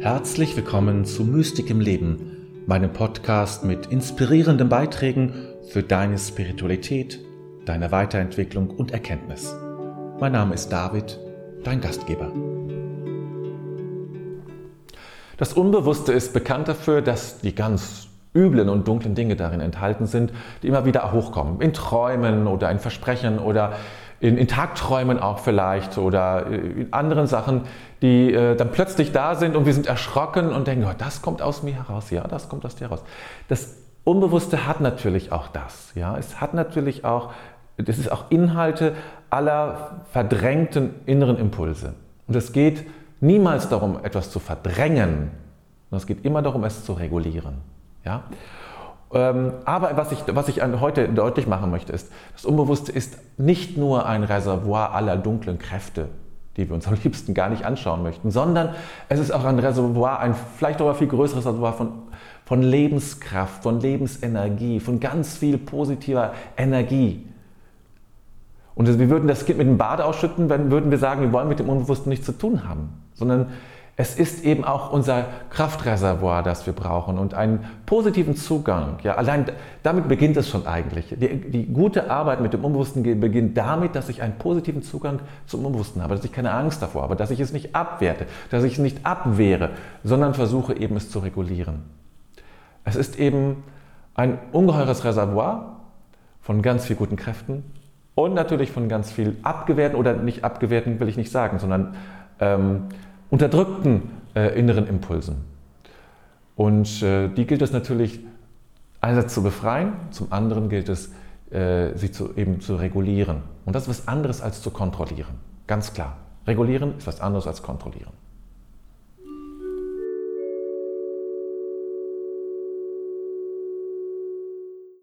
Herzlich willkommen zu Mystik im Leben, meinem Podcast mit inspirierenden Beiträgen für deine Spiritualität, deine Weiterentwicklung und Erkenntnis. Mein Name ist David, dein Gastgeber. Das Unbewusste ist bekannt dafür, dass die ganz üblen und dunklen Dinge darin enthalten sind, die immer wieder hochkommen. In Träumen oder in Versprechen oder in, in Tagträumen auch vielleicht oder in anderen Sachen, die äh, dann plötzlich da sind und wir sind erschrocken und denken, oh, das kommt aus mir heraus, ja, das kommt aus dir heraus. Das Unbewusste hat natürlich auch das, ja, es hat natürlich auch, das ist auch Inhalte aller verdrängten inneren Impulse. Und es geht niemals darum, etwas zu verdrängen, sondern es geht immer darum, es zu regulieren. Ja? Ähm, aber was ich, was ich heute deutlich machen möchte, ist, das Unbewusste ist nicht nur ein Reservoir aller dunklen Kräfte, die wir uns am liebsten gar nicht anschauen möchten, sondern es ist auch ein Reservoir, ein vielleicht aber viel größeres Reservoir von, von Lebenskraft, von Lebensenergie, von ganz viel positiver Energie. Und wir würden das Kind mit dem Bade ausschütten, wenn würden wir sagen, wir wollen mit dem Unbewussten nichts zu tun haben, sondern es ist eben auch unser Kraftreservoir, das wir brauchen und einen positiven Zugang. Ja, allein damit beginnt es schon eigentlich. Die, die, gute Arbeit mit dem Unbewussten beginnt damit, dass ich einen positiven Zugang zum Unbewussten habe, dass ich keine Angst davor habe, dass ich es nicht abwerte, dass ich es nicht abwehre, sondern versuche eben es zu regulieren. Es ist eben ein ungeheures Reservoir von ganz viel guten Kräften und natürlich von ganz viel abgewehrten oder nicht abgewehrten will ich nicht sagen, sondern ähm, unterdrückten äh, inneren Impulsen. Und äh, die gilt es natürlich einerseits zu befreien, zum anderen gilt es, äh, sie zu, eben zu regulieren. Und das ist was anderes als zu kontrollieren. Ganz klar. Regulieren ist was anderes als kontrollieren.